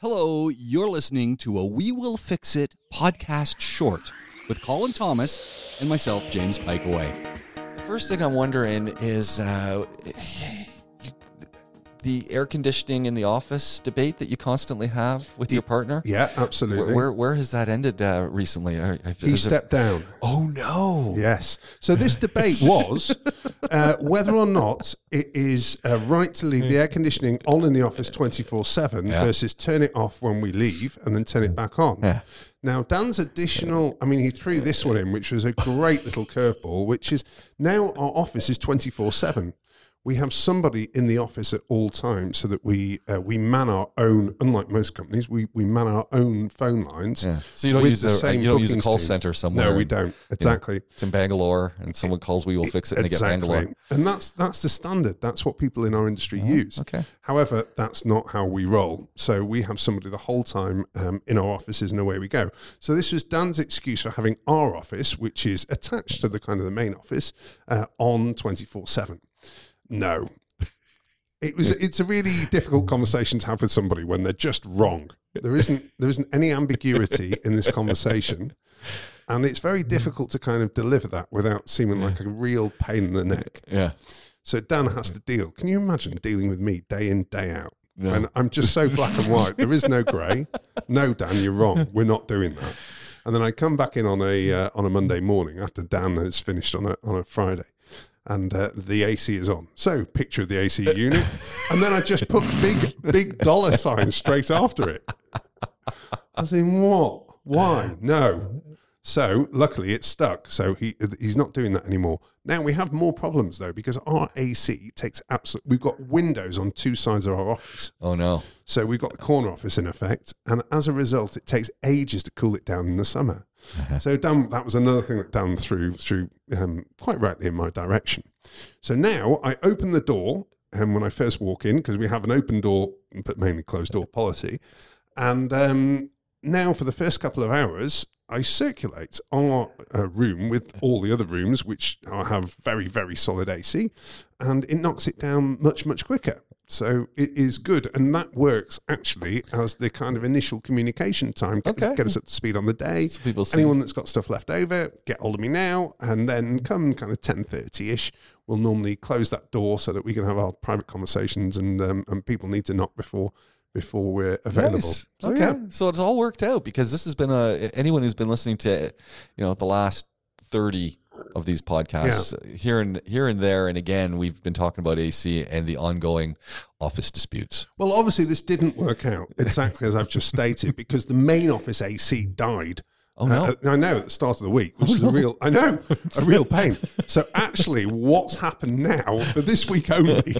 Hello, you're listening to a We Will Fix It podcast short with Colin Thomas and myself, James Pike Away. The first thing I'm wondering is uh, the air conditioning in the office debate that you constantly have with your partner. Yeah, absolutely. Where where, where has that ended uh, recently? He stepped down. oh no! Yes. So this debate was uh, whether or not it is uh, right to leave the air conditioning on in the office 24 7 versus turn it off when we leave and then turn it back on. Yeah. Now, Dan's additional, I mean, he threw this one in, which was a great little curveball, which is now our office is 24 7. We have somebody in the office at all times so that we uh, we man our own, unlike most companies, we, we man our own phone lines. Yeah. So you don't use the same you don't use a call team. center somewhere. No, we don't. you know, Exactly. it's in Bangalore, and someone calls We Will Fix It, and they get Bangalore. And that's that's the standard. That's what people in our industry use. okay. However, that's not how we roll. So we have somebody the whole time um, in our offices, and away we go. So this was Dan's excuse for having our office, which is attached to the kind of the main office, uh, on twenty four seven. No. It was. It's a really difficult conversation to have with somebody when they're just wrong. There isn't. There isn't any ambiguity in this conversation, and it's very difficult to kind of deliver that without seeming like a real pain in the neck. Yeah. So Dan has to deal. Can you imagine dealing with me day in, day out? No. And I'm just so black and white. There is no grey. No, Dan, you're wrong. We're not doing that. And then I come back in on a uh, on a Monday morning after Dan has finished on a on a Friday, and uh, the AC is on. So picture of the AC unit, and then I just put big big dollar signs straight after it. I was in what? Why? No. So luckily it's stuck. So he he's not doing that anymore. Now we have more problems though because our AC takes absolute. We've got windows on two sides of our office, Oh no. so we've got the corner office in effect, and as a result, it takes ages to cool it down in the summer. So Dan, that was another thing that Dan threw through um, quite rightly in my direction. So now I open the door, and when I first walk in, because we have an open door but mainly closed door policy, and um, now for the first couple of hours, I circulate our uh, room with all the other rooms, which have very, very solid AC, and it knocks it down much, much quicker. So it is good, and that works actually as the kind of initial communication time. Get, Okay. get us up to speed on the day. So people see. Anyone that's got stuff left over, get hold of me now, and then come kind of ten thirty ish, we'll normally close that door so that we can have our private conversations, and um, and people need to knock before before we're available. Nice. So okay. yeah, So it's all worked out because this has been a anyone who's been listening to you know the last 30 of these podcasts uh, here and here and there and again we've been talking about AC and the ongoing office disputes. Well, obviously, this didn't work out exactly as I've just stated because the main office AC died. Oh no. Uh, I know at the start of the week, which is a real, I know, a real pain. So actually, what's happened now for this week only?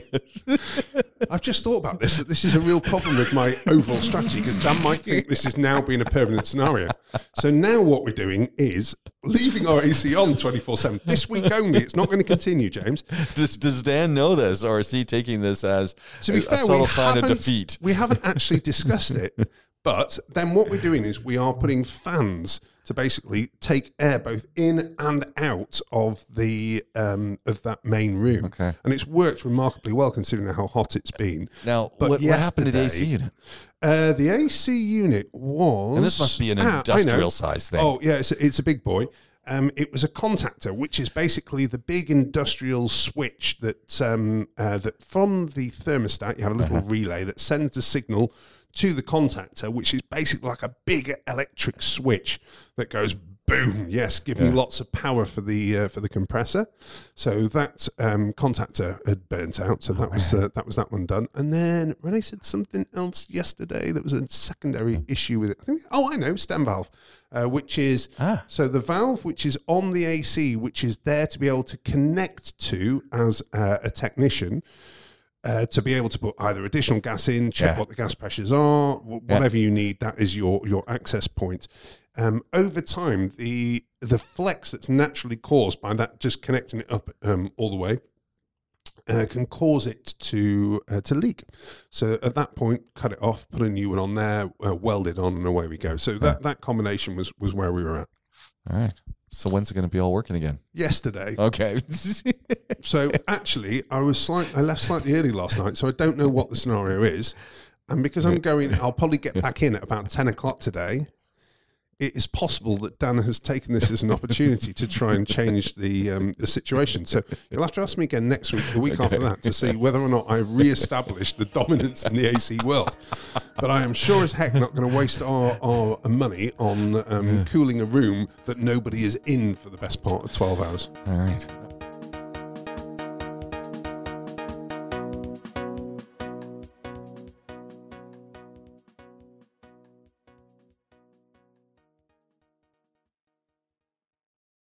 I've just thought about this. That this is a real problem with my overall strategy because Dan might think this is now being a permanent scenario. So now what we're doing is leaving our AC on twenty four seven this week only. It's not going to continue, James. Does, does Dan know this, or is he taking this as To be a, fair, a subtle sign of defeat? we haven't actually discussed it. But then what we're doing is we are putting fans to basically take air both in and out of the um, of that main room. Okay. And it's worked remarkably well considering how hot it's been. Now, But what, what happened to the AC unit? Uh, the AC unit was And this must be an Ah, industrial size thing. Oh yeah, it's a, it's a big boy. Um, it was a contactor, which is basically the big industrial switch that um, uh, that from the thermostat you have a little Uh-huh. relay that sends the signal to the contactor, which is basically like a big electric switch that goes boom. Yes, give me lots of power for the uh, for the compressor. So that um, contactor had burnt out, so that was uh, that was that one done. And then Renee said something else yesterday. That was a secondary issue with it. I think. Oh, I know, stem valve, uh, which is Ah. so the valve which is on the AC, which is there to be able to connect to as uh, a technician. Uh, to be able to put either additional gas in, check Yeah. what the gas pressures are, Yeah. whatever you need. That is your your access point. Um, over time, the the flex that's naturally caused by that just connecting it up um, all the way uh, can cause it to uh, to leak. So at that point, cut it off, put a new one on there, uh, weld it on, and away we go. So that, that combination was was where we were at All right. So when's it going to be all working again? yesterday. Okay. So actually, I was slight, I left slightly early last night, so I don't know what the scenario is. and because I'm going, I'll probably get back in at about ten o'clock today. It is possible that Dan has taken this as an opportunity to try and change the um, the situation. So you'll have to ask me again next week, the week after that, to see whether or not I re-established the dominance in the AC world. But I am sure as heck not going to waste our, our money on um, cooling a room that nobody is in for the best part of twelve hours. All right.